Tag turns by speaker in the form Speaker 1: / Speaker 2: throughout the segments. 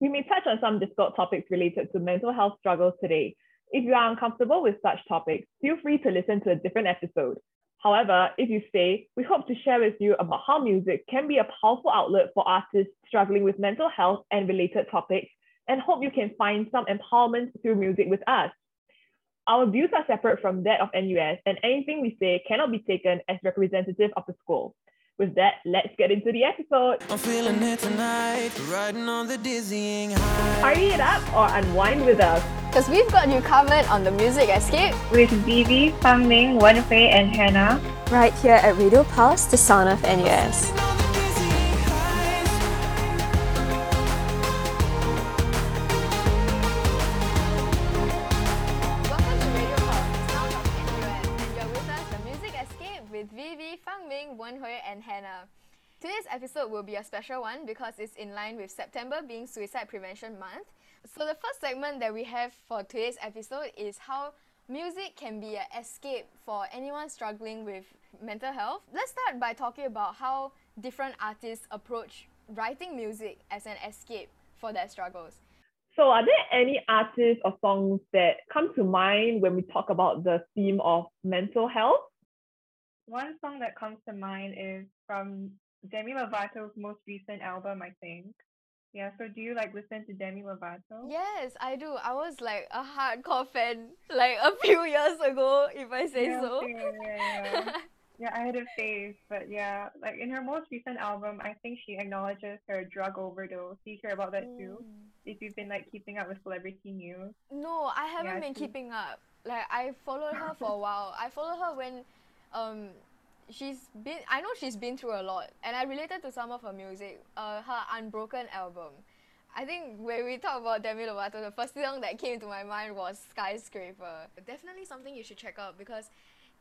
Speaker 1: We may touch on some difficult topics related to mental health struggles today. If you are uncomfortable with such topics, feel free to listen to a different episode. However, if you stay, we hope to share with you about how music can be a powerful outlet for artists struggling with mental health and related topics, and hope you can find some empowerment through music with us. Our views are separate from that of NUS, and anything we say cannot be taken as representative of the school. With that, let's get into the episode.
Speaker 2: I'm feeling it tonight, riding on the dizzying high.
Speaker 1: Party it up or unwind with us.
Speaker 3: Because we've got you covered on the Music Escape
Speaker 4: with Vivi, Fang Ming, Wen Hui, and Hannah.
Speaker 3: right here at Radio Pulse, the sound of NUS. And Hannah. Today's episode will be a special one because it's in line with September being Suicide Prevention Month. So the first segment that we have for today's episode is how music can be an escape for anyone struggling with mental health. Let's start by talking about how different artists approach writing music as an escape for their struggles.
Speaker 1: So, are there any artists or songs that come to mind when we talk about the theme of mental health?
Speaker 4: One song that comes to mind is from Demi Lovato's most recent album, I think. Yeah, so do you like listen to Demi Lovato?
Speaker 3: Yes, I do. I was like a hardcore fan like a few years ago, if I say
Speaker 4: Yeah,
Speaker 3: so.
Speaker 4: yeah, yeah. Yeah, I had a phase, but yeah, like in her most recent album, I think she acknowledges her drug overdose. Do you hear about that too?
Speaker 3: Mm.
Speaker 4: If you've been like keeping up with celebrity news.
Speaker 3: No, I haven't
Speaker 4: Yeah,
Speaker 3: been
Speaker 4: she-
Speaker 3: keeping up. Like I followed her for a while. I followed her when um she's been I know she's been through a lot and I related to some of her music. Uh her Unbroken album. I think when we talk about Demi Lovato, the first song that came to my mind was Skyscraper. Definitely something you should check out because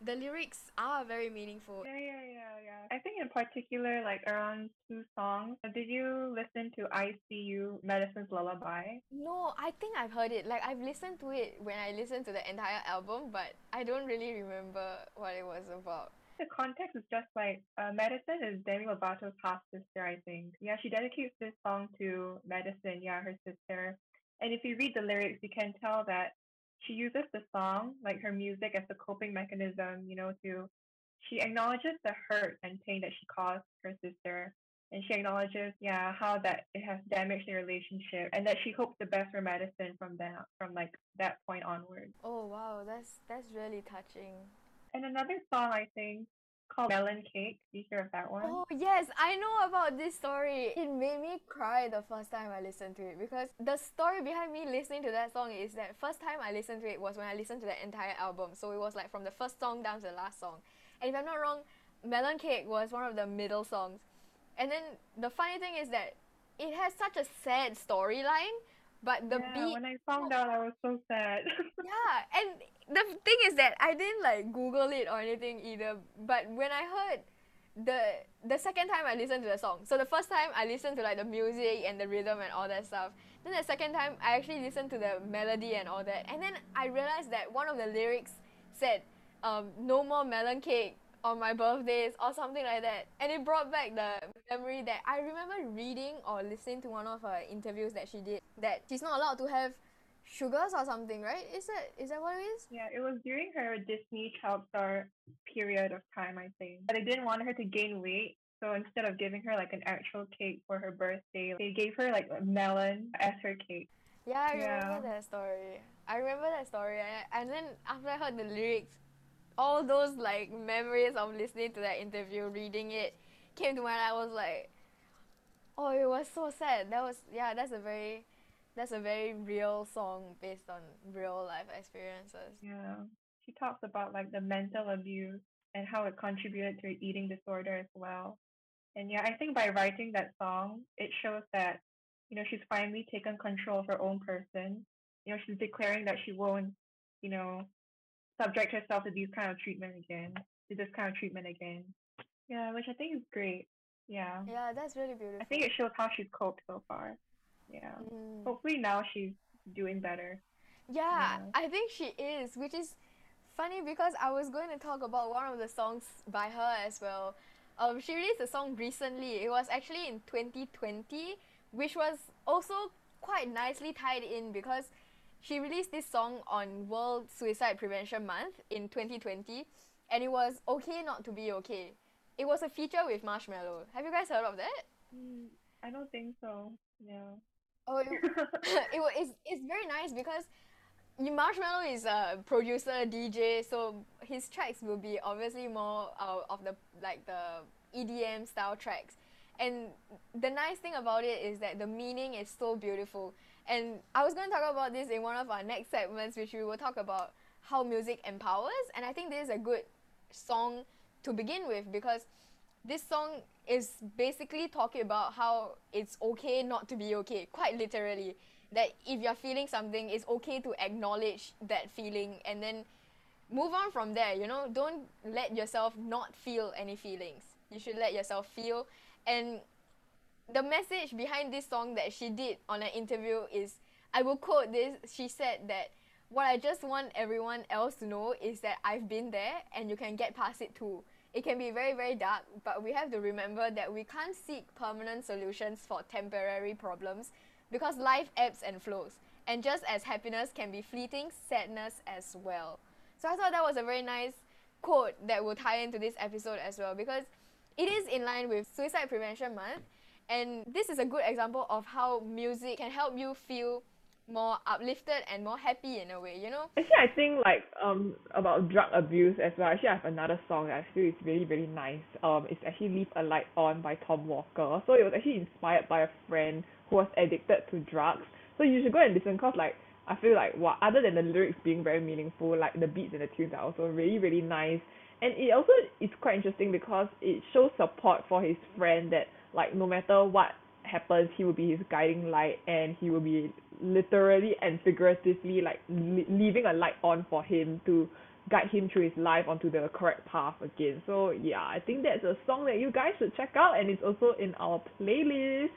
Speaker 3: the lyrics are very meaningful.
Speaker 4: Yeah, yeah, yeah, yeah. I think in particular, like around two songs. Did you listen to ICU Madison's Lullaby?
Speaker 3: No, I think I've heard it. Like I've listened to it when I listened to the entire album, but I don't really remember what it was about.
Speaker 4: The context is just like uh, Madison is Demi Lovato's half sister, I think. Yeah, she dedicates this song to Medicine, yeah, her sister. And if you read the lyrics, you can tell that she uses the song, like her music, as a coping mechanism, you know, to she acknowledges the hurt and pain that she caused her sister. And she acknowledges, yeah, how that it has damaged their relationship and that she hopes the best for Madison from that from like that point onward.
Speaker 3: Oh wow, that's that's really touching.
Speaker 4: And another song I think called Melon Cake. Do you hear of that one?
Speaker 3: Oh yes, I know about this story. It made me cry the first time I listened to it because the story behind me listening to that song is that first time I listened to it was when I listened to the entire album. So it was like from the first song down to the last song. And if I'm not wrong, Melon Cake was one of the middle songs. And then the funny thing is that it has such a sad storyline, but the
Speaker 4: yeah,
Speaker 3: beat
Speaker 4: when I found out, I was so sad.
Speaker 3: yeah, and the thing is that I didn't like Google it or anything either. But when I heard the the second time I listened to the song, so the first time I listened to like the music and the rhythm and all that stuff. Then the second time I actually listened to the melody and all that, and then I realized that one of the lyrics said, um, "No more melon cake." On my birthdays or something like that, and it brought back the memory that I remember reading or listening to one of her interviews that she did that she's not allowed to have sugars or something, right? Is that is that what it is?
Speaker 4: yeah, it was during her Disney child star period of time, I think. But they didn't want her to gain weight. So instead of giving her like an actual cake for her birthday, they gave her like a melon as her cake.
Speaker 3: Yeah, I
Speaker 4: Yeah.
Speaker 3: remember that story. I remember that story, and, and then after I heard the lyrics, all those like memories of listening to that interview, reading it, came to mind. I was like, oh, it was so sad. That was yeah, that's a very, that's a very real song based on real life experiences.
Speaker 4: Yeah. She talks about like the mental abuse and how it contributed to her eating disorder as well. And yeah, I think by writing that song, it shows that, you know, she's finally taken control of her own person. You know, she's declaring that she won't, you know, subject herself to these kind of treatment again, to this kind of treatment again. Yeah, which I think is great. Yeah.
Speaker 3: Yeah, that's really beautiful.
Speaker 4: I think it shows how she's coped so far. Yeah.
Speaker 3: Mm.
Speaker 4: Hopefully now she's doing better.
Speaker 3: Yeah,
Speaker 4: Yeah.
Speaker 3: I think she is, which is funny because I was going to talk about one of the songs by her as well. Um, she released a song recently. It was actually in 2020, which was also quite nicely tied in because she released this song on World Suicide Prevention Month in 2020, and it was okay not to be okay. It was a feature with Marshmello. Have you guys heard of that?
Speaker 4: Mm, I don't think so. Yeah.
Speaker 3: Oh, it, it it's, it's very nice because you Marshmello is a producer, DJ, so his tracks will be obviously more uh, of the like the EDM style tracks. And the nice thing about it is that the meaning is so beautiful. And I was going to talk about this in one of our next segments, which we will talk about how music empowers. And I think this is a good song to begin with because this song is basically talking about how it's okay not to be okay, quite literally. That if you're feeling something, it's okay to acknowledge that feeling and then move on from there. You know, don't let yourself not feel any feelings. You should let yourself feel. And the message behind this song that she did on an interview is I will quote this. She said that what I just want everyone else to know is that I've been there and you can get past it too. It can be very, very dark, but we have to remember that we can't seek permanent solutions for temporary problems because life ebbs and flows. And just as happiness can be fleeting, sadness as well. So I thought that was a very nice quote that will tie into this episode as well because it is in line with Suicide Prevention Month. And this is a good example of how music can help you feel more uplifted and more happy in a way, you know?
Speaker 1: Actually, I think like um about drug abuse as well. Actually, I have another song that I feel is really really nice. Um, it's actually "Leave a Light On" by Tom Walker. So it was actually inspired by a friend who was addicted to drugs. So you should go and listen, cause like I feel like what other than the lyrics being very meaningful, like the beats and the tunes are also really really nice. And it also is quite interesting because it shows support for his friend that like no matter what happens, he will be his guiding light and he will be literally and figuratively like le- leaving a light on for him to guide him through his life onto the correct path again. So yeah, I think that's a song that you guys should check out and it's also in our playlist.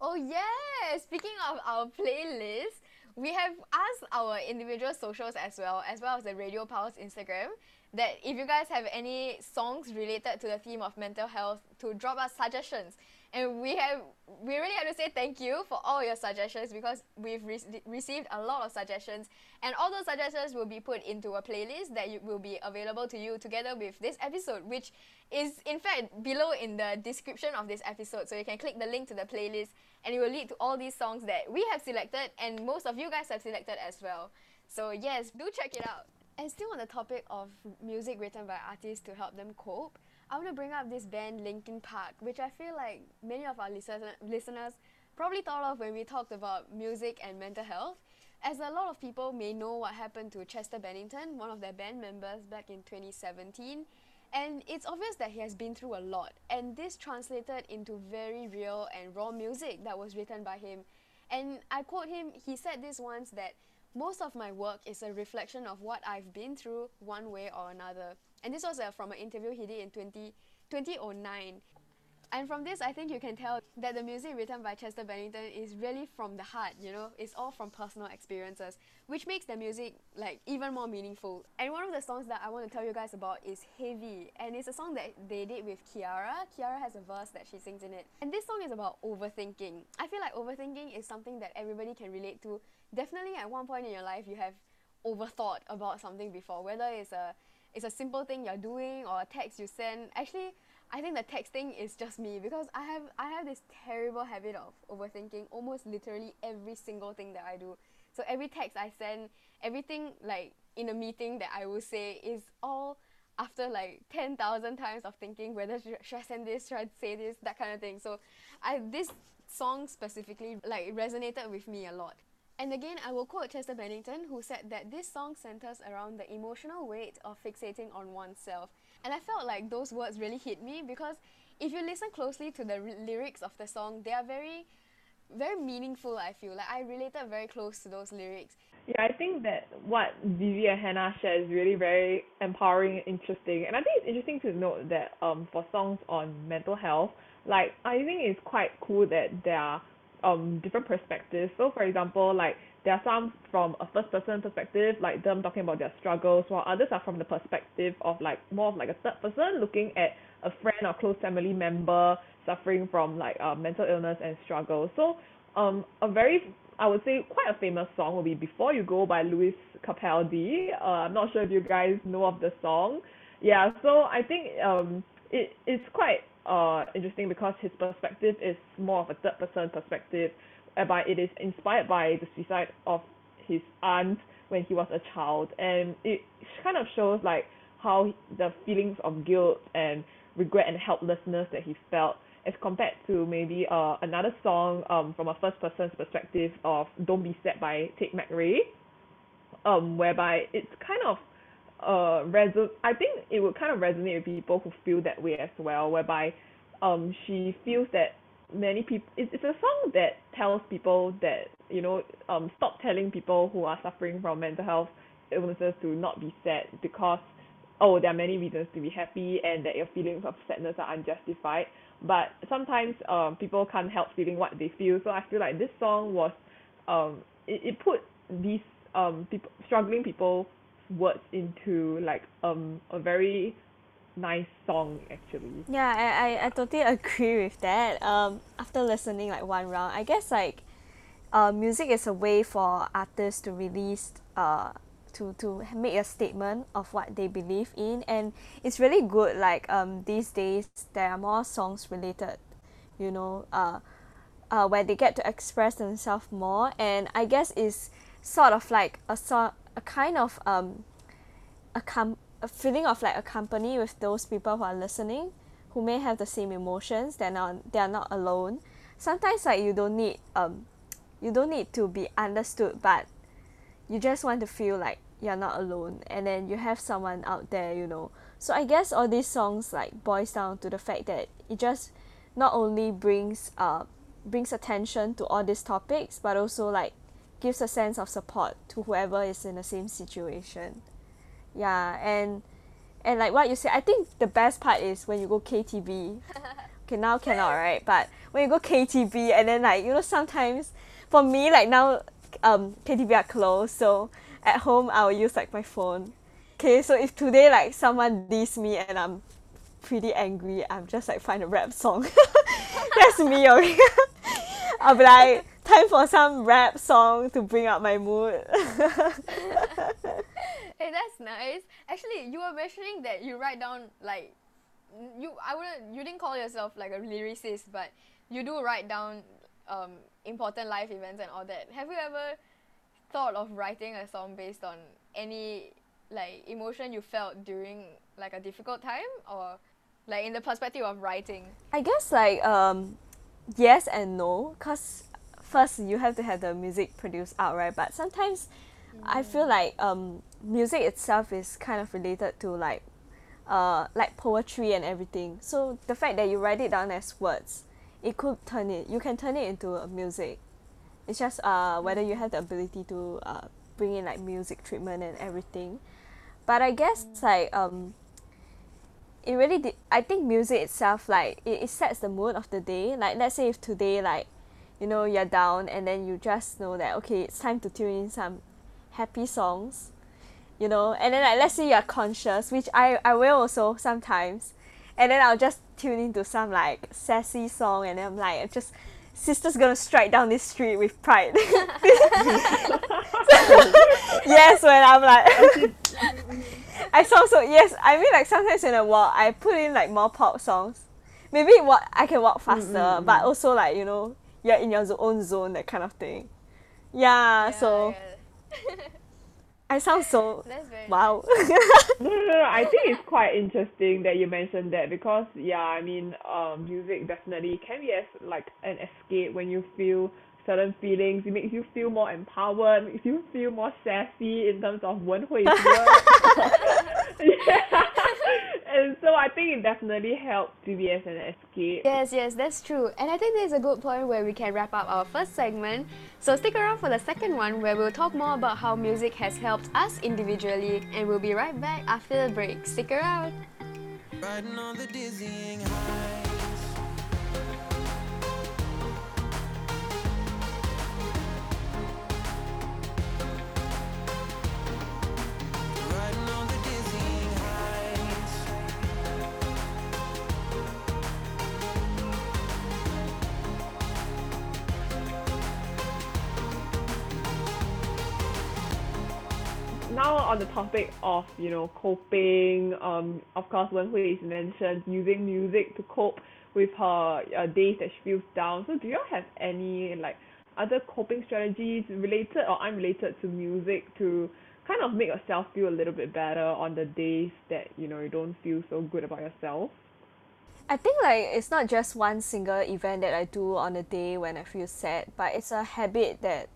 Speaker 3: Oh yeah! Speaking of our playlist, we have asked our individual socials as well, as well as the Radio Pulse Instagram, that if you guys have any songs related to the theme of mental health, to drop us suggestions. And we have we really have to say thank you for all your suggestions because we've re- received a lot of suggestions, and all those suggestions will be put into a playlist that you, will be available to you together with this episode, which is in fact below in the description of this episode. So you can click the link to the playlist, and it will lead to all these songs that we have selected, and most of you guys have selected as well. So yes, do check it out. And still on the topic of music written by artists to help them cope, I want to bring up this band Linkin Park, which I feel like many of our listeners listeners probably thought of when we talked about music and mental health. As a lot of people may know what happened to Chester Bennington, one of their band members back in 2017, and it's obvious that he has been through a lot, and this translated into very real and raw music that was written by him. And I quote him, he said this once that most of my work is a reflection of what I've been through one way or another. And this was uh, from an interview he did in 20, 2009. And from this, I think you can tell that the music written by Chester Bennington is really from the heart, you know, it's all from personal experiences, which makes the music like even more meaningful. And one of the songs that I want to tell you guys about is Heavy, and it's a song that they did with Kiiara. Kiiara has a verse that she sings in it. And this song is about overthinking. I feel like overthinking is something that everybody can relate to. Definitely at one point in your life, you have overthought about something before, whether it's a it's a simple thing you're doing or a text you send. Actually, I think the texting is just me because I have I have this terrible habit of overthinking almost literally every single thing that I do. So every text I send, everything like in a meeting that I will say is all after like 10,000 times of thinking whether should, I send this, should I say this, that kind of thing. So I this song specifically like resonated with me a lot. And again, I will quote Chester Bennington, who said that this song centers around the emotional weight of fixating on oneself. And I felt like those words really hit me because if you listen closely to the lyrics of the song, they are very, very meaningful. I feel like I related very close to those lyrics.
Speaker 1: Yeah, I think that what Vivi and Hannah share is really very empowering and interesting. And I think it's interesting to note that um for songs on mental health, like I think it's quite cool that there are um different perspectives. So for example, like there are some from a first person perspective, like them talking about their struggles, while others are from the perspective of like more of like a third person looking at a friend or close family member suffering from like uh, mental illness and struggle. So um, a very, I would say, quite a famous song will be "Before You Go" by Lewis Capaldi. Uh, I'm not sure if you guys know of the song. Yeah, so I think um, it it's quite uh interesting because his perspective is more of a third person perspective, whereby it is inspired by the suicide of his aunt when he was a child, and it kind of shows like how the feelings of guilt and regret and helplessness that he felt as compared to maybe uh another song um from a first person's perspective of Don't Be Sad by Tate McRae um whereby it's kind of uh reson I think it would kind of resonate with people who feel that way as well whereby um she feels that many people it's, it's a song that tells people that you know um stop telling people who are suffering from mental health illnesses to not be sad because oh there are many reasons to be happy and that your feelings of sadness are unjustified. But sometimes um people can't help feeling what they feel. So I feel like this song was um it, it put these um people struggling people words into like um a very nice song actually.
Speaker 5: Yeah, I, I, I totally agree with that. Um, after listening like one round, I guess like uh, music is a way for artists to release uh, to, to make a statement of what they believe in. And it's really good like um, these days there are more songs related you know uh, uh, where they get to express themselves more. And I guess it's sort of like a sort a kind of um, a com- a feeling of like a company with those people who are listening who may have the same emotions they're not they are not alone. Sometimes like you don't need um you don't need to be understood but you just want to feel like you're not alone and then you have someone out there you know. So I guess all these songs like boils down to the fact that it just not only brings uh brings attention to all these topics but also like gives a sense of support to whoever is in the same situation. Yeah and and like what you said I think the best part is when you go K_T_V okay now cannot right? But when you go K_T_V and then like you know sometimes for me like now um K_T_V are closed so at home I will use like my phone. Okay so if today like someone diss me and I'm pretty angry I'm just like find a rap song. That's me okay? I'll be like time for some rap song to bring up my mood
Speaker 3: Hey, that's nice. Actually, you were mentioning that you write down like you. I wouldn't. You didn't call yourself like a lyricist, but you do write down um, important life events and all that. Have you ever thought of writing a song based on any like emotion you felt during like a difficult time, or like in the perspective of writing?
Speaker 5: I guess like um yes and no cause first you have to have the music produced out right? But sometimes I feel like um music itself is kind of related to like uh like poetry and everything. So the fact that you write it down as words it could turn it you can turn it into a music. It's just uh whether you have the ability to uh bring in like music treatment and everything. But I guess like um it really did I think music itself like it, it sets the mood of the day. Like let's say if today like you know you're down and then you just know that okay it's time to tune in some happy songs you know? And then like let's say you're conscious which I I will also sometimes and then I'll just tune into some like sassy song and then I'm like I'm just sister's gonna strike down this street with pride. Yes when I'm like I sound so yes I mean like sometimes in a walk I put in like more pop songs. Maybe what I can walk faster but also like you know you're in your own zone that kind of thing yeah, so
Speaker 3: yeah.
Speaker 5: I sound so wow
Speaker 1: no, no, no. I think it's quite interesting that you mentioned that because yeah, I mean, um, music definitely can be as like an escape when you feel certain feelings. It makes you feel more empowered, makes you feel more sassy in terms of 文慧 work. yeah. And so I think it definitely helps to be as an escape.
Speaker 3: Yes, yes, that's true. And I think this is a good point where we can wrap up our first segment. So stick around for the second one where we'll talk more about how music has helped us individually and we'll be right back after the break. Stick around.
Speaker 2: On the
Speaker 1: topic of you know coping, um, of course, Wen Hui is mentioned using music to cope with her uh, days that she feels down. So, do you all have any like other coping strategies related or unrelated to music to kind of make yourself feel a little bit better on the days that you know you don't feel so good about yourself?
Speaker 5: I think like it's not just one single event that I do on a day when I feel sad, but it's a habit that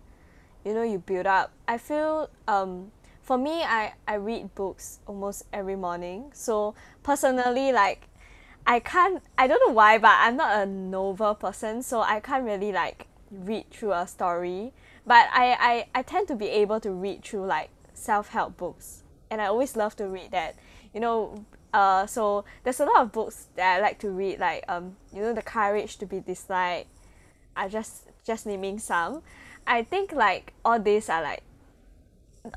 Speaker 5: you know you build up. I feel um for me I I read books almost every morning. So personally like I can't I don't know why but I'm not a novel person so I can't really like read through a story. But I, I, I tend to be able to read through like self help books. And I always love to read that. You know, uh, so there's a lot of books that I like to read, like um, you know, The Courage to be Disliked. I just just naming some. I think like all these are like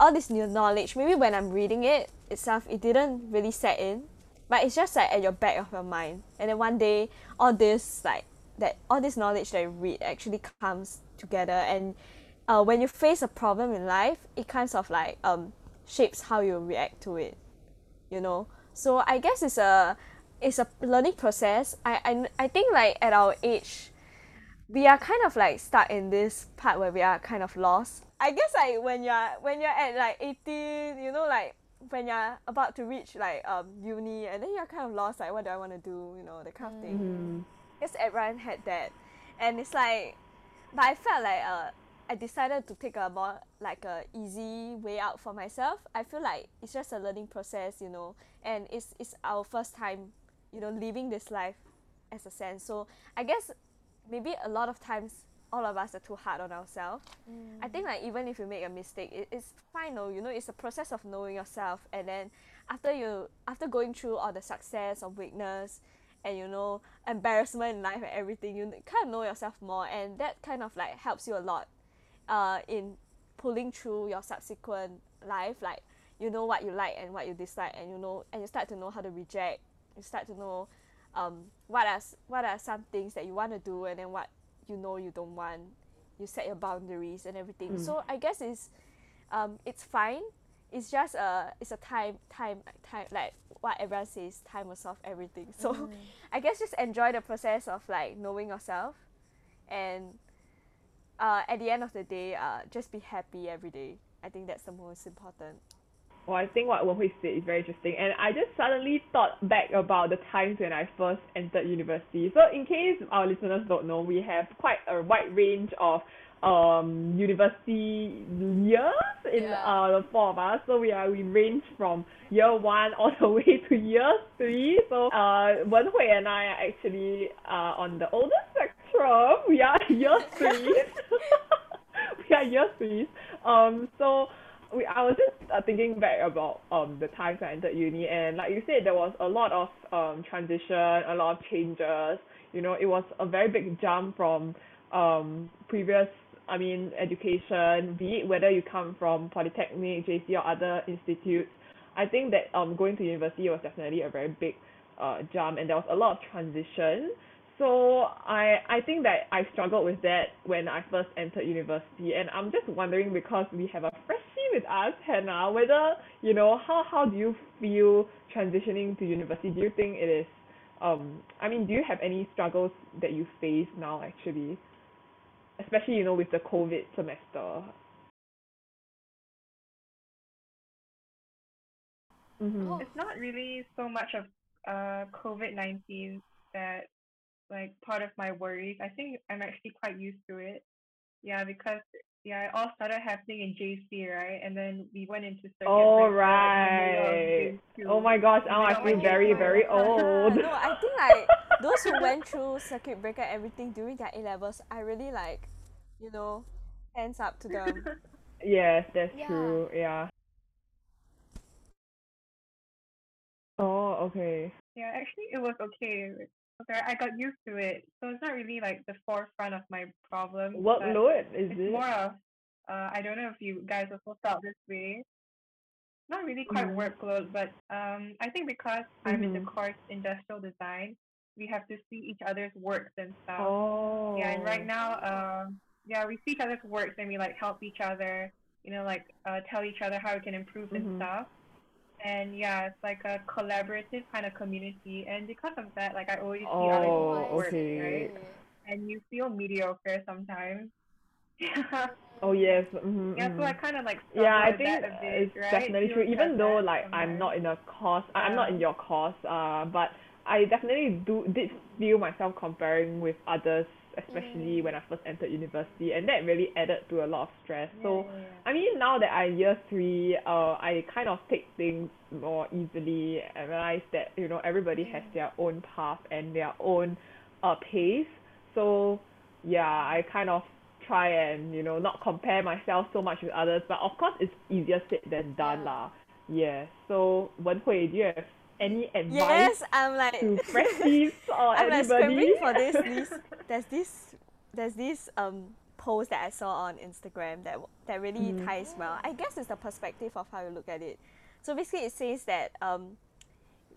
Speaker 5: all this new knowledge. Maybe when I'm reading it itself, it didn't really set in, but it's just like at your back of your mind. And then one day, all this like that all this knowledge that you read actually comes together and uh, when you face a problem in life it kind of like um shapes how you react to it you know so I guess it's a it's a learning process I I, I think like at our age we are kind of like stuck in this part where we are kind of lost I guess like when you're when you're at like 18 you know like when you're about to reach like um uni and then you're kind of lost like what do I want to do you know that kind of thing.
Speaker 1: Mm-hmm.
Speaker 5: because everyone had that. And it's like but I felt like uh I decided to take a more like a easy way out for myself. I feel like it's just a learning process you know and it's it's our first time you know living this life as a sense. So I guess maybe a lot of times all of us are too hard on ourselves. I think like even if you make a mistake it, it's fine though you know it's a process of knowing yourself. And then after you after going through all the success or weakness and you know embarrassment in life and everything you kind of know yourself more. And that kind of like helps you a lot uh in pulling through your subsequent life. Like you know what you like and what you dislike and you know and you start to know how to reject. You start to know um what are what are some things that you want to do and then what you know you don't want you set your boundaries and everything.
Speaker 1: Mm.
Speaker 5: so i guess it's um it's fine. It's just a it's a time time time like what everyone says time will solve everything. So i guess just enjoy the process of like knowing yourself and uh at the end of the day uh just be happy every day. I think that's the most important
Speaker 1: Well, I think what Wen Hui said is very interesting, and I just suddenly thought back about the times when I first entered university. So, in case our listeners don't know, we have quite a wide range of um university years in
Speaker 3: Yeah.
Speaker 1: uh the four of us. So we are we range from year one all the way to year three. So uh Wen Hui and I are actually uh on the older spectrum. We are year three. we are year three. Um so we I was just uh, thinking back about um the times I entered uni and like you said there was a lot of um transition, a lot of changes. You know, it was a very big jump from um previous I mean education, be it whether you come from polytechnic, JC or other institutes. I think that um going to university was definitely a very big uh jump and there was a lot of transition. So I I think that I struggled with that when I first entered university and I'm just wondering because we have a freshie with us, Hannah, whether, you know, how how do you feel transitioning to university? Do you think it is um I mean, do you have any struggles that you face now actually? Especially, you know, with the COVID semester. Mm-hmm.
Speaker 4: It's not really so much of uh COVID nineteen that like part of my worries. I think I'm actually quite used to it. Yeah, because yeah, it all started happening in JC, right? And then we went into circuit
Speaker 1: Oh
Speaker 4: breaker in the middle of
Speaker 1: right. Oh my gosh, now I
Speaker 4: Yeah,
Speaker 1: feel oh
Speaker 4: my
Speaker 1: very,
Speaker 4: God.
Speaker 1: very old.
Speaker 5: no i think like those who went through circuit breaker and everything during their a levels i really like you know hands up to them
Speaker 1: Yes, that's
Speaker 3: Yeah.
Speaker 1: true. Yeah. Oh, okay.
Speaker 4: Yeah, actually, it was okay. Okay, I got used to it, so it's not really like the forefront of my problem.
Speaker 1: Workload is
Speaker 4: It's
Speaker 1: it?
Speaker 4: more of, uh, I don't know if you guys also felt this way. Not really quite
Speaker 1: Mhm.
Speaker 4: workload, but um, I think because I'm in the
Speaker 1: Mhm.
Speaker 4: course industrial design, we have to see each other's works and stuff.
Speaker 1: Oh.
Speaker 4: Yeah, and right now, um, yeah, we see each other's works and we like help each other. you know, like uh, tell each other how we can improve
Speaker 1: Mhm.
Speaker 4: and stuff. And yeah, it's like a collaborative kind of community. And because of that, like I always see other
Speaker 1: Oh,
Speaker 4: work,
Speaker 1: okay.
Speaker 4: right? And you feel mediocre sometimes. yeah,
Speaker 1: Oh yes. Mm-hmm, yeah,
Speaker 4: so I kind of like
Speaker 1: yeah, I think
Speaker 4: bit,
Speaker 1: it's
Speaker 4: right?
Speaker 1: definitely true. Even though like I'm not in a course, I- I'm not in your course. Uh, but I definitely do did feel myself comparing with others, especially when I first entered university, and that really added to a lot of stress. So. I mean, now that I'm year three, uh, I kind of take things more easily and realize that you know everybody has their own path and their own uh pace. So yeah, I kind of try and you know not compare myself so much with others, but of course it's easier said than done
Speaker 3: Yeah.
Speaker 1: lah. Yeah. So Wen Hui, do you have any advice
Speaker 5: Yes, I'm like
Speaker 1: to freshies or
Speaker 5: I'm like
Speaker 1: anybody?
Speaker 5: scrambling for this list. There's this there's this um post that I saw on Instagram that that really
Speaker 1: Mm.
Speaker 5: ties well. I guess it's the perspective of how you look at it. So basically, it says that um,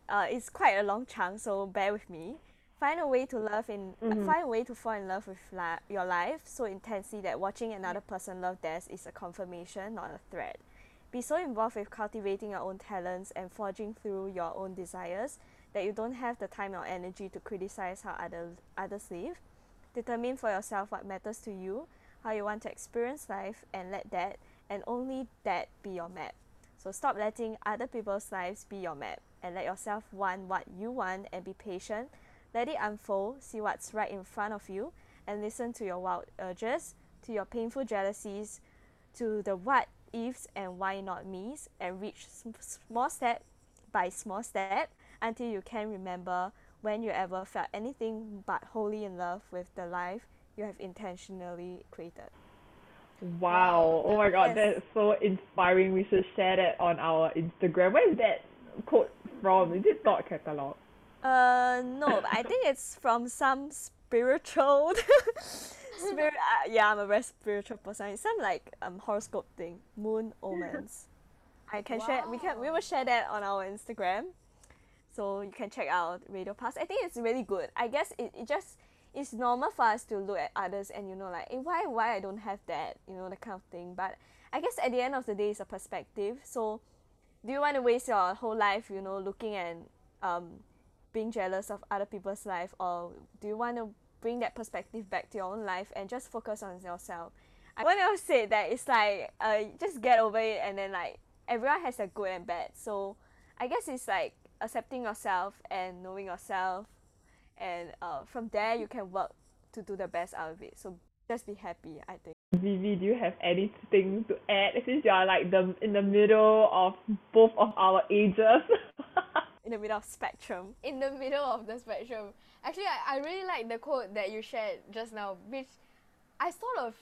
Speaker 5: uh, it's quite a long chunk, so bear with me. Find a way to love in
Speaker 1: Mhm.
Speaker 5: find a way to fall in love with li- your life so intensely that watching another person love theirs is a confirmation, not a threat. Be so involved with cultivating your own talents and forging through your own desires that you don't have the time or energy to criticize how others others live. Determine for yourself what matters to you, how you want to experience life, and let that and only that be your map. So stop letting other people's lives be your map and let yourself want what you want and be patient. Let it unfold, see what's right in front of you, and listen to your wild urges, to your painful jealousies, to the what ifs and why not me's, and reach small step by small step until you can remember when you ever felt anything but wholly in love with the life you have intentionally created.
Speaker 1: Wow. Oh my god,
Speaker 5: Yes.
Speaker 1: that's so inspiring. We should share that on our Instagram. Where is that quote from? Is it Thought Catalog?
Speaker 5: Uh, no, I think it's from some spiritual. spirit. Uh, yeah, I'm a very spiritual person. It's some like um horoscope thing, moon omens. I can share. We can. We will share that on our Instagram, so you can check out Radio Pulse. I think it's really good. I guess it, it just it's normal for us to look at others and you know like, eh, why why I don't have that, you know, that kind of thing. But I guess at the end of the day, it's a perspective. So, do you want to waste your whole life, you know, looking and um being jealous of other people's life or do you want to bring that perspective back to your own life and just focus on yourself. I want to say that it's like uh, just get over it and then like everyone has a good and bad. So I guess it's like accepting yourself and knowing yourself and uh, from there you can work to do the best out of it. So just be happy I think.
Speaker 1: Vivi, do you have anything to add since you are like the in the middle of both of our ages?
Speaker 5: in the middle of spectrum.
Speaker 3: In the middle of the spectrum. Actually, I, I really like the quote that you shared just now, which I sort of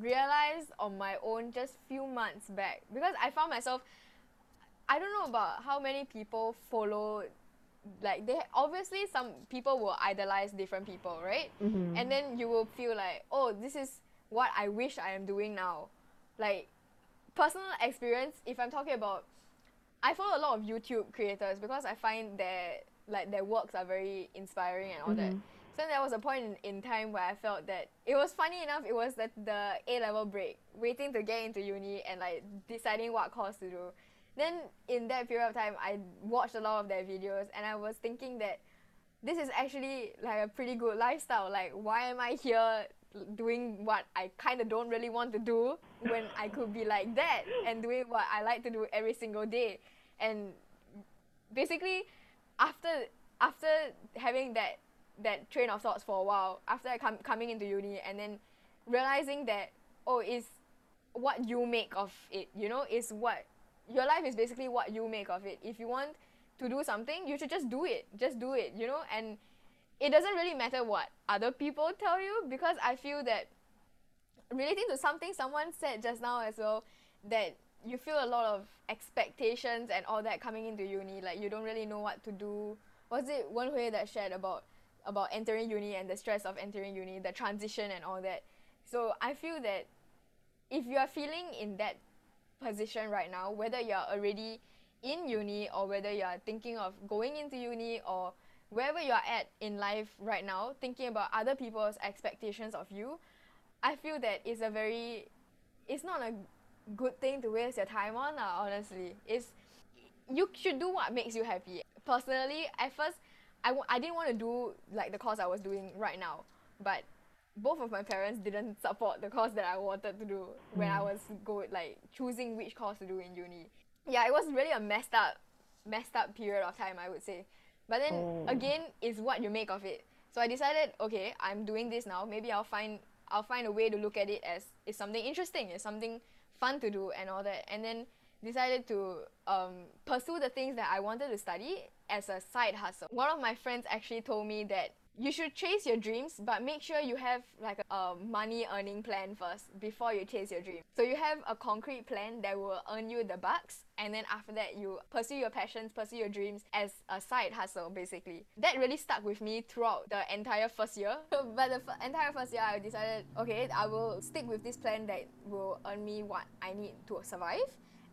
Speaker 3: realized on my own just few months back because I found myself. I don't know about how many people follow, like they obviously some people will idolize different people, right?
Speaker 1: Mhm.
Speaker 3: And then you will feel like, oh, this is what I wish I am doing now. Like personal experience, if I'm talking about I follow a lot of YouTube creators because I find that like their works are very inspiring and all that.
Speaker 1: Mhm.
Speaker 3: So there was a point in, in time where I felt that it was funny enough. It was that the A level break, waiting to get into uni and like deciding what course to do. Then in that period of time, I watched a lot of their videos and I was thinking that this is actually like a pretty good lifestyle. Like, why am I here doing what I kind of don't really want to do when I could be like that and doing what I like to do every single day? And basically, after after having that that train of thoughts for a while, after coming into uni and then realizing that oh, it's what you make of it. You know, is what your life is basically what you make of it. If you want to do something, you should just do it. Just do it, you know? And it doesn't really matter what other people tell you because I feel that relating to something someone said just now as well, that you feel a lot of expectations and all that coming into uni. Like you don't really know what to do. Was it Wen Hui that shared about about entering uni and the stress of entering uni, the transition and all that? So I feel that if you are feeling in that position right now, whether you're already in uni or whether you are thinking of going into uni or wherever you're at in life right now, thinking about other people's expectations of you, I feel that it's a very, it's not a good thing to waste your time on. Uh, honestly, it's you should do what makes you happy. Personally, at first, I w- I didn't want to do like the course I was doing right now, but both of my parents didn't support the course that I wanted to do when I was go like choosing which course to do in uni. Yeah, it was really a messed up, messed up period of time, I would say. But then
Speaker 1: Oh.
Speaker 3: again, is what you make of it. So I decided, okay, I'm doing this now. Maybe I'll find I'll find a way to look at it as it's something interesting, it's something fun to do and all that. And then decided to um, pursue the things that I wanted to study as a side hustle. One of my friends actually told me that you should chase your dreams, but make sure you have like a, money earning plan first before you chase your dream. So you have a concrete plan that will earn you the bucks, and then after that you pursue your passions, pursue your dreams as a side hustle basically. That really stuck with me throughout the entire first year. but the f- entire first year, I decided, okay, I will stick with this plan that will earn me what I need to survive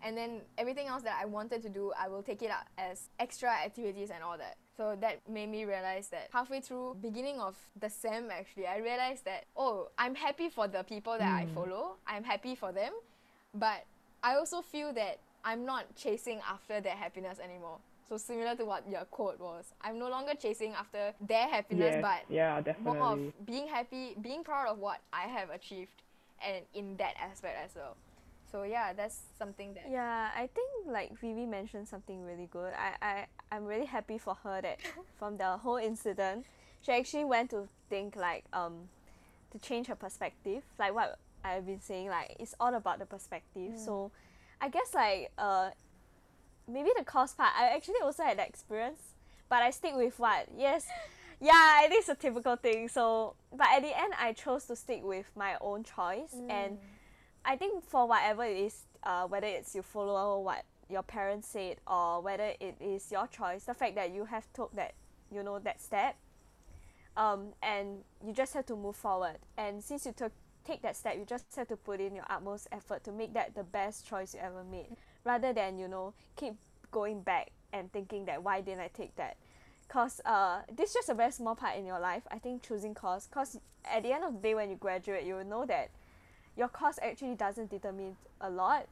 Speaker 3: and then everything else that I wanted to do, I will take it up as extra activities and all that. So that made me realize that halfway through beginning of the sem actually, I realized that oh, I'm happy for the people that I hmm. follow. I'm happy for them, but I also feel that I'm not chasing after their happiness anymore. So similar to what your quote was, I'm no longer chasing after their happiness,
Speaker 1: Yes,
Speaker 3: but
Speaker 1: yeah, definitely.
Speaker 3: more of being happy, being proud of what I have achieved, and in that aspect as well. So yeah, that's something that
Speaker 5: Yeah, I think like Vivi mentioned something really good. I, I I'm really happy for her that from the whole incident, she actually went to think like um to change her perspective. Like what I've been saying, like it's all about the perspective. So I guess like uh maybe the cost part, I actually also had that experience, but I stick with what yes. Yeah, it is a typical thing. So, but at the end, I chose to stick with my own choice, and I think for whatever it is, uh, whether it's you follow what your parents said or whether it is your choice, the fact that you have took that, you know, that step, um, and you just have to move forward. And since you took take that step, you just have to put in your utmost effort to make that the best choice you ever made, rather than you know keep going back and thinking that why didn't I take that. Cause uh, this is just a very small part in your life. I think choosing course. Cause at the end of the day, when you graduate, you will know that your course actually doesn't determine a lot.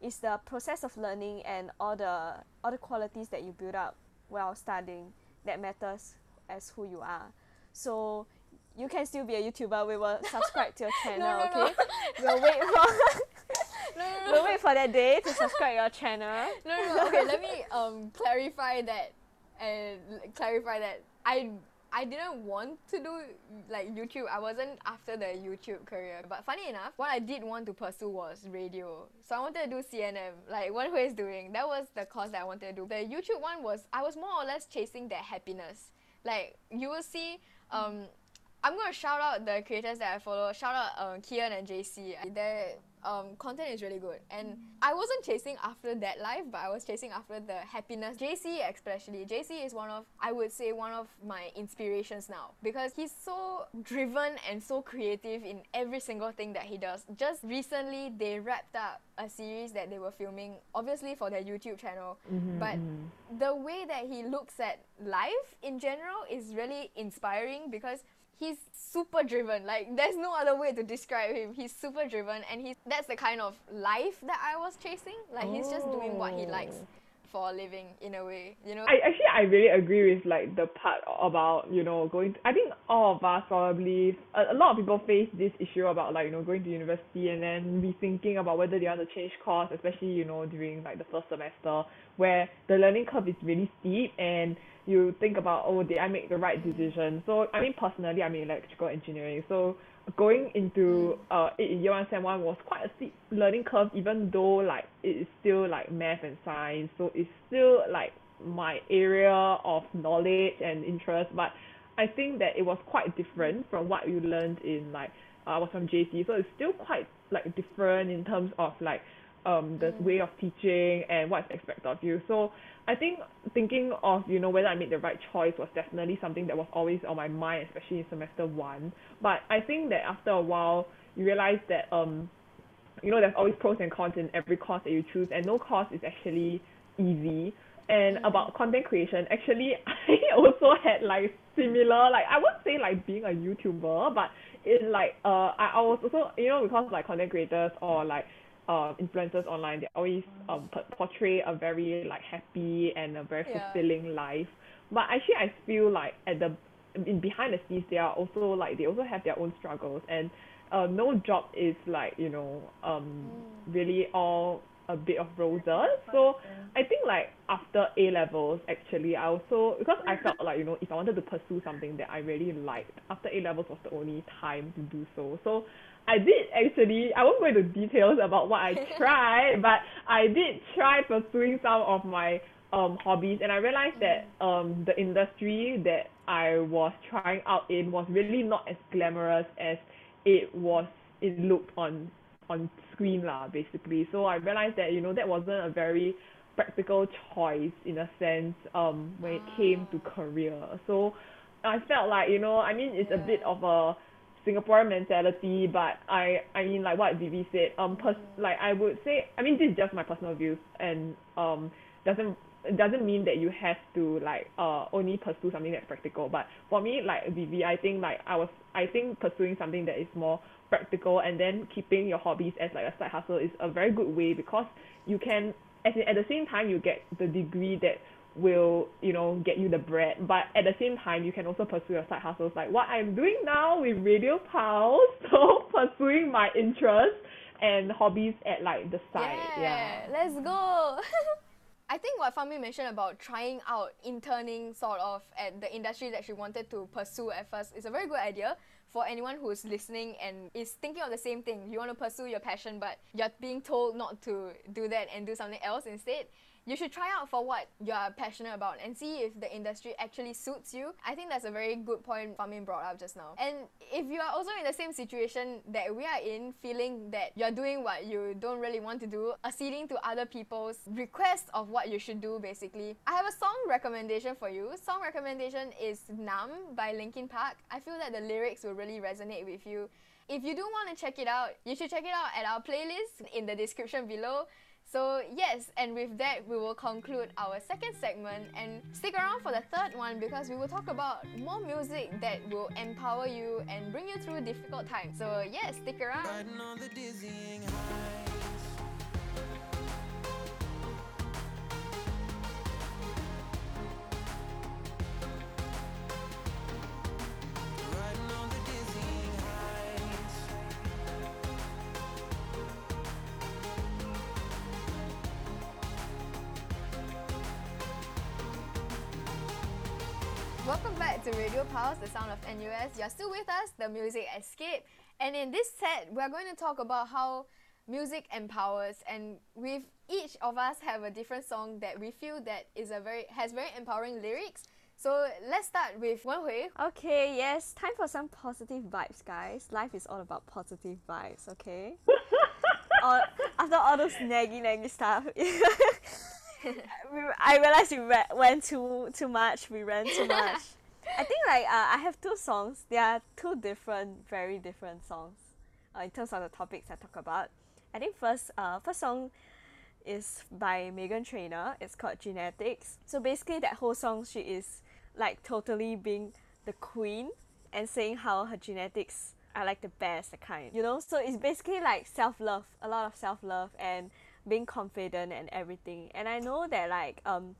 Speaker 5: It's the process of learning and all the all the qualities that you build up while studying that matters as who you are. So you can still be a YouTuber. We will subscribe to your channel,
Speaker 3: no, no.
Speaker 5: okay? We'll wait for
Speaker 3: no, no, no,
Speaker 5: we'll wait for that day to subscribe your channel.
Speaker 3: no, no, no. Okay, let me um clarify that and clarify that I I didn't want to do like YouTube. I wasn't after the YouTube career. But funny enough, what I did want to pursue was radio. So I wanted to do CNM, like what Hui is doing. That was the course that I wanted to do. The YouTube one was I was more or less chasing their happiness. Like you will see um I'm gonna shout out the creators that I follow. Shout out um, Kian and JC. Their um, content is really good, and I wasn't chasing after that life, but I was chasing after the happiness. JC especially. JC is one of I would say one of my inspirations now because he's so driven and so creative in every single thing that he does. Just recently, they wrapped up a series that they were filming, obviously for their YouTube channel, but the way that he looks at life in general is really inspiring because he's super driven like there's no other way to describe him he's super driven and he's that's the kind of life that i was chasing like he's just doing what he likes
Speaker 1: Oh.
Speaker 3: for a living in a way you know
Speaker 1: I actually I really agree with like the part about you know going. To, I think all of us probably a, a lot of people face this issue about like you know going to university and then rethinking about whether they want to change course, especially you know during like the first semester where the learning curve is really steep and you think about oh did I make the right decision? So I mean personally I'm in electrical engineering, so going into uh it in year one sem one was quite a steep learning curve even though like it is still like math and science. So it's still like my area of knowledge and interest. But I think that it was quite different from what you learned in like I was from J_C so it's still quite like different in terms of like um the way of teaching and what's expected of you. So I think thinking of you know whether I made the right choice was definitely something that was always on my mind especially in semester one. But I think that after a while you realize that um you know there's always pros and cons in every course that you choose and no course is actually easy. And about content creation actually I also had like similar like I won't say like being a YouTuber but it's like uh I, I was also you know because like content creators or like uh, influencers online, they always um portray a very like happy and a very
Speaker 3: Yeah.
Speaker 1: fulfilling life. But actually, I feel like at the in behind the scenes, they are also like they also have their own struggles, and uh, no job is like you know um really all a bit of roses. So I think like after A levels, actually, I also because I felt like you know if I wanted to pursue something that I really liked, after A levels was the only time to do so. So I did actually. I won't go into details about what I tried, but I did try pursuing some of my um hobbies, and I realized that um the industry that I was trying out in was really not as glamorous as it was. It looked on on screen lah basically so I realized that you know that wasn't a very practical choice in a sense um when it came to career so I felt like you know I mean it's a bit of a Singaporean mentality but I I mean like what Vivi said um pers- like I would say I mean this is just my personal views and um doesn't it doesn't mean that you have to like uh only pursue something that's practical but for me like Vivi I think like I was I think pursuing something that is more practical and then keeping your hobbies as like a side hustle is a very good way because you can as in, at the same time you get the degree that will you know get you the bread but at the same time you can also pursue your side hustles like what I'm doing now with Radio Pulse so pursuing my interests and hobbies at like the side yeah,
Speaker 3: let's go. I think what Fami mentioned about trying out interning sort of at the industry that she wanted to pursue at first is a very good idea for anyone who's listening and is thinking of the same thing. You want to pursue your passion, but you're being told not to do that and do something else instead. You should try out for what you are passionate about and see if the industry actually suits you. I think that's a very good point Fang Ming brought up just now. And if you are also in the same situation that we are in, feeling that you're doing what you don't really want to do, acceding to other people's requests of what you should do, basically, I have a song recommendation for you. Song recommendation is Numb by Linkin Park. I feel that the lyrics will really resonate with you. If you do want to check it out, you should check it out at our playlist in the description below. So, yes, and with that, we will conclude our second segment and stick around for the third one because we will talk about more music that will empower you and bring you through difficult times. So, yes, stick around. Welcome back to Radio Pulse, the sound of NUS. You're still with us, the Music Escape. And in this set, we're going to talk about how music empowers and with each of us have a different song that we feel that is a very has very empowering lyrics. So let's start with Wen Hui.
Speaker 5: Okay, yes, time for some positive vibes, guys. Life is all about positive vibes, okay? all, after all those naggy naggy stuff, we, I realized we re- went too too much. We ran too much. I think like uh, I have two songs. They are two different, very different songs. Uh, in terms of the topics I talk about, I think first, uh, first song is by Meghan Trainor. It's called Genetics. So basically, that whole song, she is like totally being the queen and saying how her genetics are like the best, the kind, you know. So it's basically like self love, a lot of self love and being confident and everything. And I know that like um,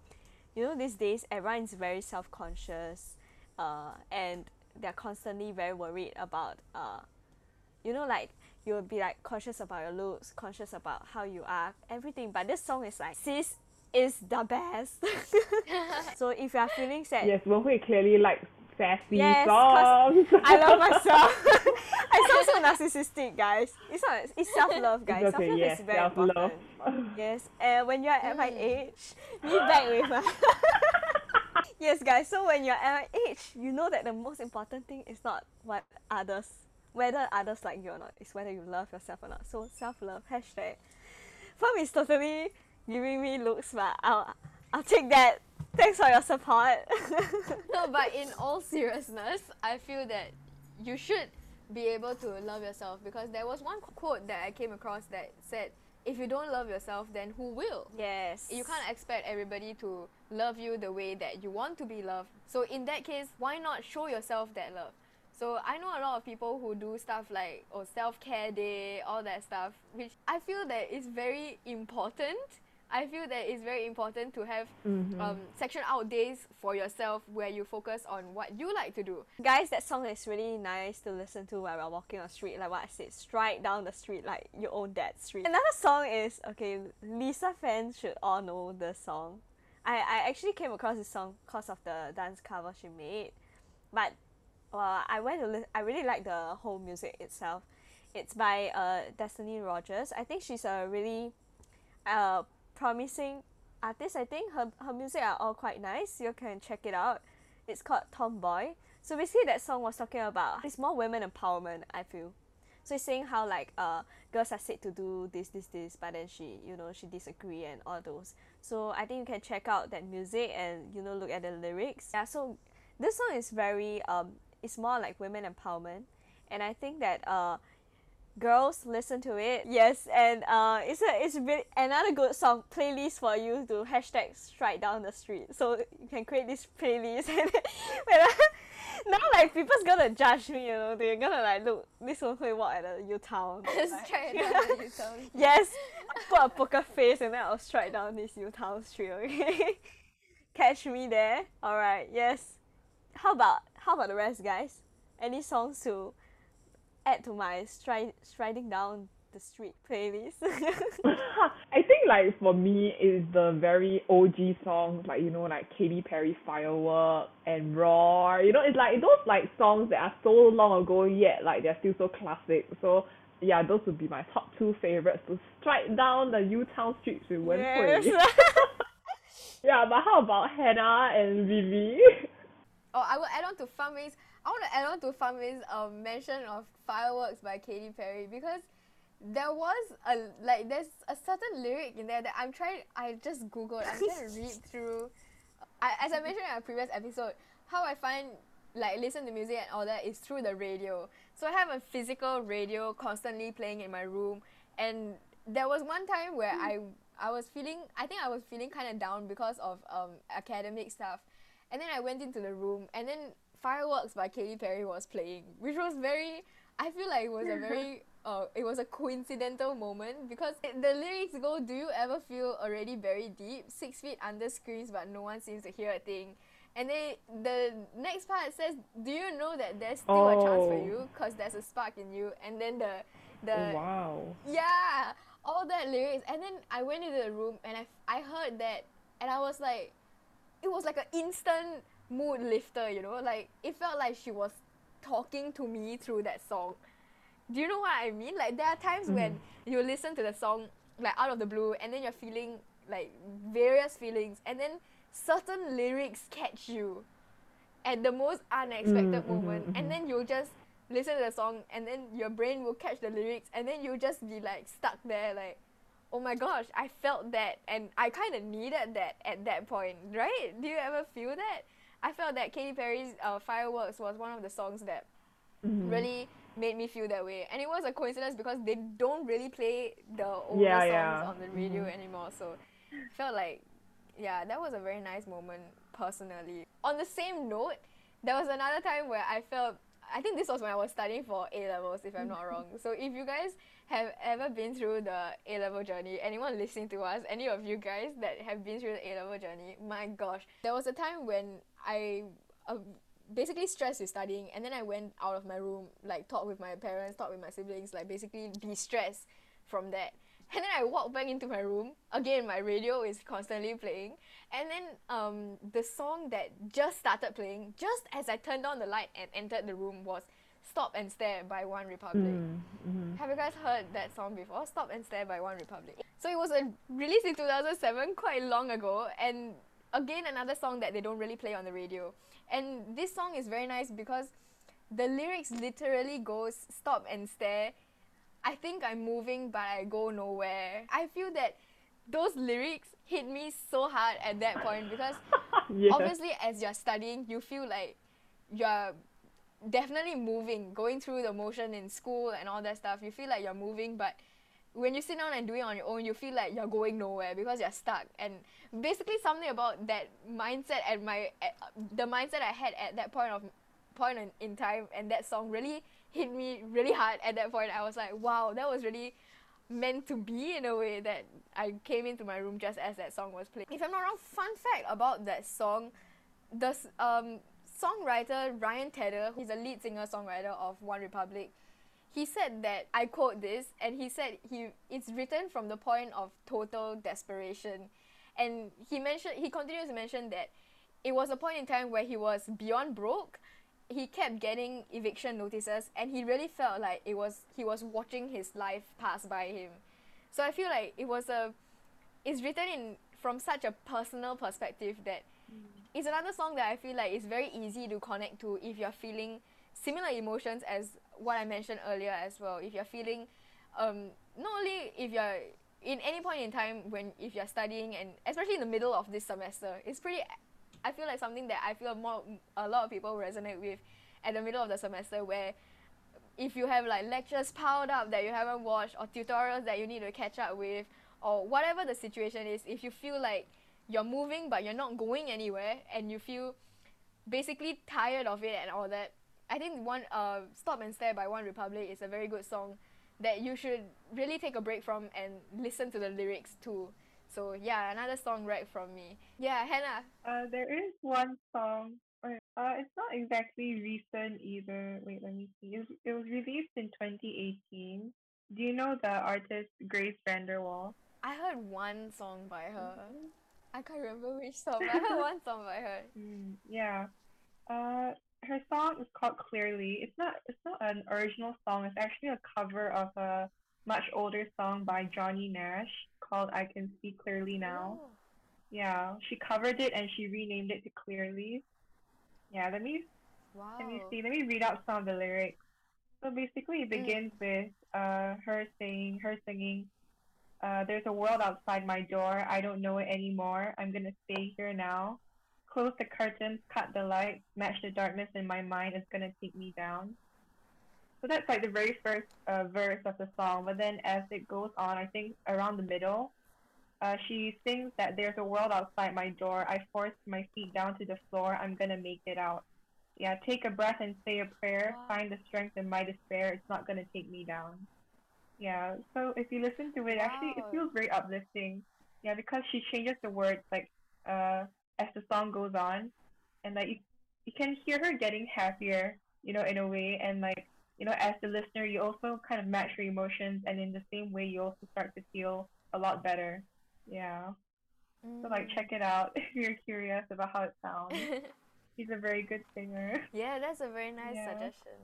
Speaker 5: you know, these days everyone is very self conscious, uh, and they're constantly very worried about uh, you know, like you will be like conscious about your looks, conscious about how you are, everything. But this song is like, sis is the best. so if you are feeling sad,
Speaker 1: yes Wen Hui clearly likes sassy
Speaker 5: Yes,
Speaker 1: songs
Speaker 5: I love myself. I sound so narcissistic, guys. It's not. It's self love, guys.
Speaker 1: It's okay,
Speaker 5: self love
Speaker 1: yes,
Speaker 5: is very
Speaker 1: self-love.
Speaker 5: important. Yes, and when you're at my mm. age, me back with my. yes, guys. So when you're at my age, you know that the most important thing is not what others, whether others like you or not. It's whether you love yourself or not. So self love hashtag. Fam is totally giving me looks, but I'll I'll take that. Thanks for your support.
Speaker 3: No, but in all seriousness, I feel that you should be able to love yourself because there was one quote that I came across that said, if you don't love yourself, then who will?
Speaker 5: yes.
Speaker 3: You can't expect everybody to love you the way that you want to be loved. So in that case, why not show yourself that love? So I know a lot of people who do stuff like oh self care day, all that stuff, which I feel that is very important. I feel that it's very important to have
Speaker 1: Mm-hmm.
Speaker 3: um, section out days for yourself where you focus on what you like to do.
Speaker 5: Guys, that song is really nice to listen to while we're walking on the street. Like what I said, stride down the street like your own that street. Another song is okay. Lisa fans should all know the song. I, I actually came across this song because of the dance cover she made, but uh, I went to li- I really like the whole music itself. It's by uh, Destiny Rogers. I think she's a really uh, promising artist. I think her her music are all quite nice. You can check it out. It's called Tomboy. So basically, that song was talking about it's more women empowerment. I feel. So it's saying how like uh girls are said to do this this this, but then she you know she disagree and all those. So I think you can check out that music and you know look at the lyrics. Yeah. So this song is very um it's more like women empowerment, and I think that uh girls listen to it. Yes and uh it's a it's really another good song playlist for you to hashtag stride down the street. So you can create this playlist. And when I, now like people's gonna judge me you know. They're gonna like look this one will walk at the U town.
Speaker 3: Just try it out on
Speaker 5: yes put a poker face and then I'll stride down this U town street okay? Catch me there. Alright yes. How about how about the rest guys? Any songs to add to my stride striding down the street playlist
Speaker 1: I think like for me is the very OG songs like you know like Katy Perry Firework and Roar. You know, it's like those like songs that are so long ago yet like they're still so classic. So yeah, those would be my top two favorites to strike down the U Town streets with Wen Hui.
Speaker 5: Yes.
Speaker 1: yeah, but how about Hannah and Vivi?
Speaker 3: Oh, I will add on to Funways. I want to add on to Funways' um, mention of Fireworks by Katy Perry because there was a like there's a certain lyric in there that I'm trying. I just googled. I'm trying to read through. I, as I mentioned in a previous episode, how I find like listen to music and all that is through the radio. So I have a physical radio constantly playing in my room, and there was one time where I I was feeling I think I was feeling kind of down because of um academic stuff, and then I went into the room and then Fireworks by Katy Perry was playing, which was very I feel like it was a very uh, it was a coincidental moment because it- the lyrics go, "Do you ever feel already very deep, six feet under screens, but no one seems to hear a thing?" And then the next part says, "Do you know that there's still a chance for
Speaker 1: Oh.
Speaker 3: you, cause there's a spark in you?" And then the the
Speaker 1: wow.
Speaker 3: yeah, all that lyrics. And then I went into the room and I, I heard that and I was like, it was like an instant mood lifter, you know? Like, it felt like she was talking to me through that song. Do you know what I mean? Like, there are times when you listen to the song, like, out of the blue, and then you're feeling, like, various feelings, and then certain lyrics catch you at the most unexpected
Speaker 1: Mm, mhm,
Speaker 3: moment,
Speaker 1: mhm.
Speaker 3: and then you'll just listen to the song, and then your brain will catch the lyrics, and then you'll just be like stuck there, like, oh my gosh, I felt that, and I kind of needed that at that point, right? Do you ever feel that? I felt that Katy Perry's uh, Fireworks was one of the songs that
Speaker 1: Mhm.
Speaker 3: really made me feel that way, and it was a coincidence because they don't really play the older
Speaker 1: Yeah,
Speaker 3: songs
Speaker 1: yeah.
Speaker 3: on the radio anymore, so felt like yeah, that was a very nice moment personally. On the same note, there was another time where I felt I think this was when I was studying for A levels, if I'm not wrong. So if you guys have ever been through the A level journey, anyone listening to us, any of you guys that have been through the A level journey, my gosh, there was a time when I uh, basically stressed with studying, and then I went out of my room, like talk with my parents, talk with my siblings, like basically de-stress from that. And then I walked back into my room. Again, my radio is constantly playing. And then um, the song that just started playing, just as I turned on the light and entered the room, was Stop and Stare by OneRepublic.
Speaker 1: Mm, mhm.
Speaker 3: Have you guys heard that song before? Stop and Stare by OneRepublic. So it was a released in 2007, quite long ago, and again another song that they don't really play on the radio. And this song is very nice because the lyrics literally goes stop and stare. I think I'm moving but I go nowhere. I feel that those lyrics hit me so hard at that point because
Speaker 1: yeah.
Speaker 3: obviously as you're studying you feel like you're definitely moving going through the motion in school and all that stuff you feel like you're moving but when you sit down and do it on your own you feel like you're going nowhere because you're stuck and basically something about that mindset and my the mindset i had at that point of point in, in time and that song really hit me really hard at that point. I was like, wow, that was really meant to be in a way that I came into my room just as that song was playing. If I'm not wrong, fun fact about that song, the um, songwriter Ryan Tedder, he's a lead singer songwriter of OneRepublic, he said that I quote this, and he said he it's written from the point of total desperation, and he mentioned he continues to mention that it was a point in time where he was beyond broke. He kept getting eviction notices, and he really felt like it was he was watching his life pass by him. So I feel like it was a it's written in from such a personal perspective that it's another song that I feel like is very easy to connect to if you're feeling similar emotions as what I mentioned earlier as well. If you're feeling um not only if you're in any point in time when if you're studying and especially in the middle of this semester, it's pretty I feel like something that I feel more a lot of people resonate with at the middle of the semester where if you have like lectures piled up that you haven't watched or tutorials that you need to catch up with or whatever the situation is if you feel like you're moving but you're not going anywhere and you feel basically tired of it and all that i think one uh stop and stare by one republic is a very good song that you should really take a break from and listen to the lyrics too so yeah another song right from me yeah hannah
Speaker 4: Uh, there is one song. or, Uh, it's not exactly recent either. Wait, let me see. It was, it was released in 2018. Do you know the artist Grace VanderWaal?
Speaker 3: i heard one song by her i can't remember which song but i heard one song by her
Speaker 4: Mm, yeah. Uh, her song is called Clearly. It's not. It's not an original song. It's actually a cover of a much older song by Johnny Nash called "I Can See Clearly Now."
Speaker 3: Oh.
Speaker 4: Yeah, she covered it and she renamed it to Clearly. Yeah, let me
Speaker 3: wow
Speaker 4: let me see. Let me read out some of the lyrics. So basically, it
Speaker 3: Mm.
Speaker 4: begins with uh her saying, her singing, uh, "There's a world outside my door. I don't know it anymore. I'm gonna stay here now. Close the curtains, cut the lights, match the darkness in my mind. It's gonna take me down." So that's like the very first uh, verse of the song. But then as it goes on, I think around the middle, uh, she sings that there's a world outside my door. I forced my feet down to the floor. I'm gonna make it out. Yeah, take a breath and say a prayer.
Speaker 3: Wow.
Speaker 4: Find the strength in my despair. It's not gonna take me down. Yeah. So if you listen to it, actually, it feels very uplifting. Yeah, because she changes the words like uh as the song goes on, and like you, you can hear her getting happier, you know, in a way, and like you know, as the listener, you also kind of match your emotions, and in the same way, you also start to feel a lot better. Yeah. So like,
Speaker 3: Mm.
Speaker 4: check it out if you're curious about how it sounds. He's a very good singer.
Speaker 3: Yeah, that's a very nice
Speaker 4: Yeah.
Speaker 3: suggestion.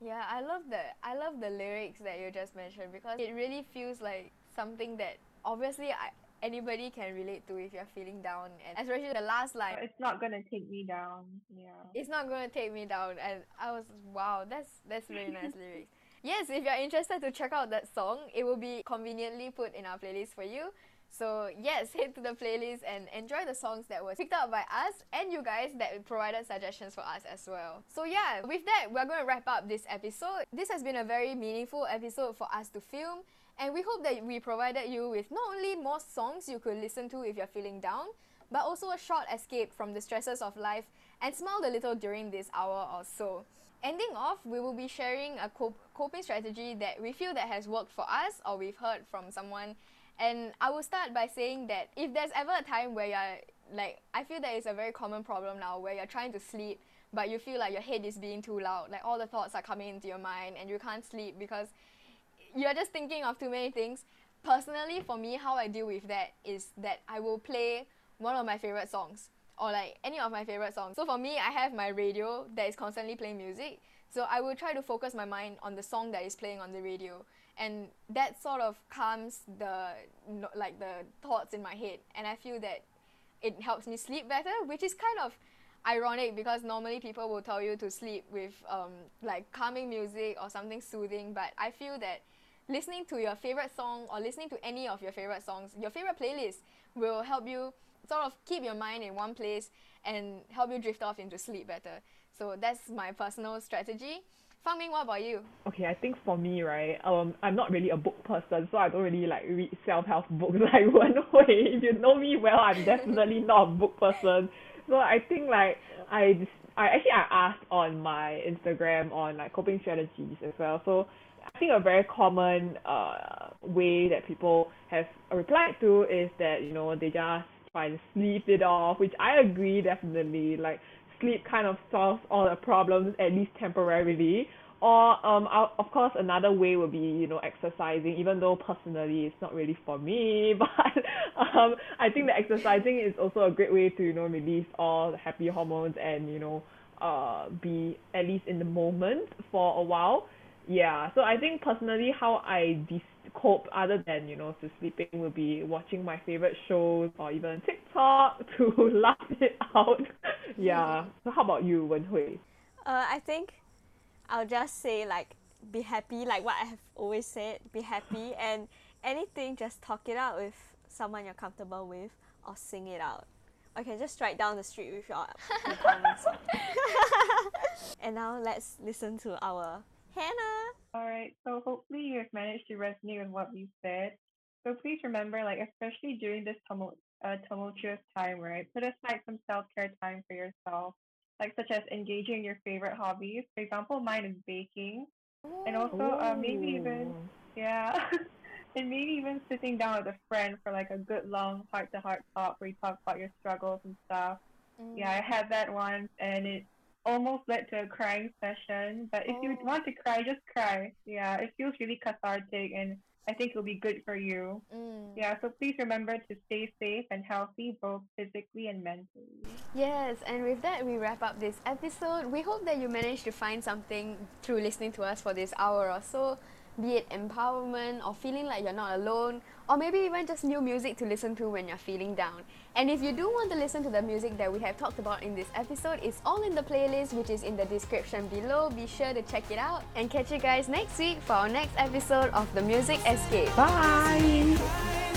Speaker 3: Yeah, I love the I love the lyrics that you just mentioned because it really feels like something that obviously I, anybody can relate to if you're feeling down and especially the last line.
Speaker 4: It's not gonna take me down. Yeah.
Speaker 3: it's not to take me down and i was wow that's that's really nice lyrics. Yes if you're interested to check out that song it will be conveniently put in our playlist for you. So yes head to the playlist and enjoy the songs that were picked out by us and you guys that provided suggestions for us as well. So yeah with that we're going to wrap up this episode. This has been a very meaningful episode for us to film and we hope that we provided you with not only more songs you could listen to if you're feeling down but also a short escape from the stresses of life and smiled a little during this hour or so. Ending off, we will be sharing a cop- coping strategy that we feel that has worked for us or we've heard from someone. And I will start by saying that if there's ever a time where you're like, I feel that it's a very common problem now where you're trying to sleep, but you feel like your head is being too loud, like all the thoughts are coming into your mind and you can't sleep because you're just thinking of too many things. Personally, for me, how I deal with that is that I will play one of my favorite songs or like any of my favorite songs. So for me, I have my radio that is constantly playing music. So I will try to focus my mind on the song that is playing on the radio, and that sort of calms the like the thoughts in my head, and I feel that it helps me sleep better, which is kind of ironic because normally people will tell you to sleep with um, like calming music or something soothing, but I feel that listening to your favorite song or listening to any of your favorite songs, your favorite playlist will help you sort of keep your mind in one place and help you drift off into sleep better. So that's my personal strategy. Fang Ming, what about you?
Speaker 1: Okay, I think for me, right, um, I'm not really a book person, so I don't really like read self-help books like Wen Hui. If you know me well, I'm definitely not a book person. So I think like I I actually I asked on my Instagram on like coping strategies as well. So think a very common uh way that people have replied to is that you know they just try to sleep it off, which I agree definitely. Like sleep kind of solves all the problems at least temporarily. Or um, of course, another way would be you know exercising. Even though personally it's not really for me, but um, I think that exercising is also a great way to you know release all the happy hormones and you know uh be at least in the moment for a while. Yeah, so I think personally how I dis- cope other than you know to sleeping will be watching my favorite shows or even TikTok to laugh it out. yeah. So how about you, Wen Hui?
Speaker 5: Uh, I think I'll just say like be happy, like what I have always said, be happy and anything just talk it out with someone you're comfortable with or sing it out. Okay, just write down the street with your empowerment song. and now let's listen to our Hannah.
Speaker 4: All right. So hopefully you have managed to resonate with what we said. So please remember, like especially during this tumult, uh, tumultuous time, right? Put aside some self care time for yourself, like such as engaging in your favorite hobbies. For example, mine is baking, and also uh, maybe even yeah, and maybe even sitting down with a friend for like a good long heart to heart talk where you talk about your struggles and stuff. Yeah, I had that once, and it almost led to a crying session. But if you
Speaker 3: Oh.
Speaker 4: want to cry, just cry. Yeah, it feels really cathartic, and I think it'll be good for you.
Speaker 3: Mm.
Speaker 4: Yeah, so please remember to stay safe and healthy, both physically and mentally.
Speaker 3: Yes, and with that, we wrap up this episode. We hope that you managed to find something through listening to us for this hour or so, be it empowerment or feeling like you're not alone, or maybe even just new music to listen to when you're feeling down. And if you do want to listen to the music that we have talked about in this episode, it's all in the playlist, which is in the description below. Be sure to check it out and catch you guys next week for our next episode of The Music Escape.
Speaker 1: Bye.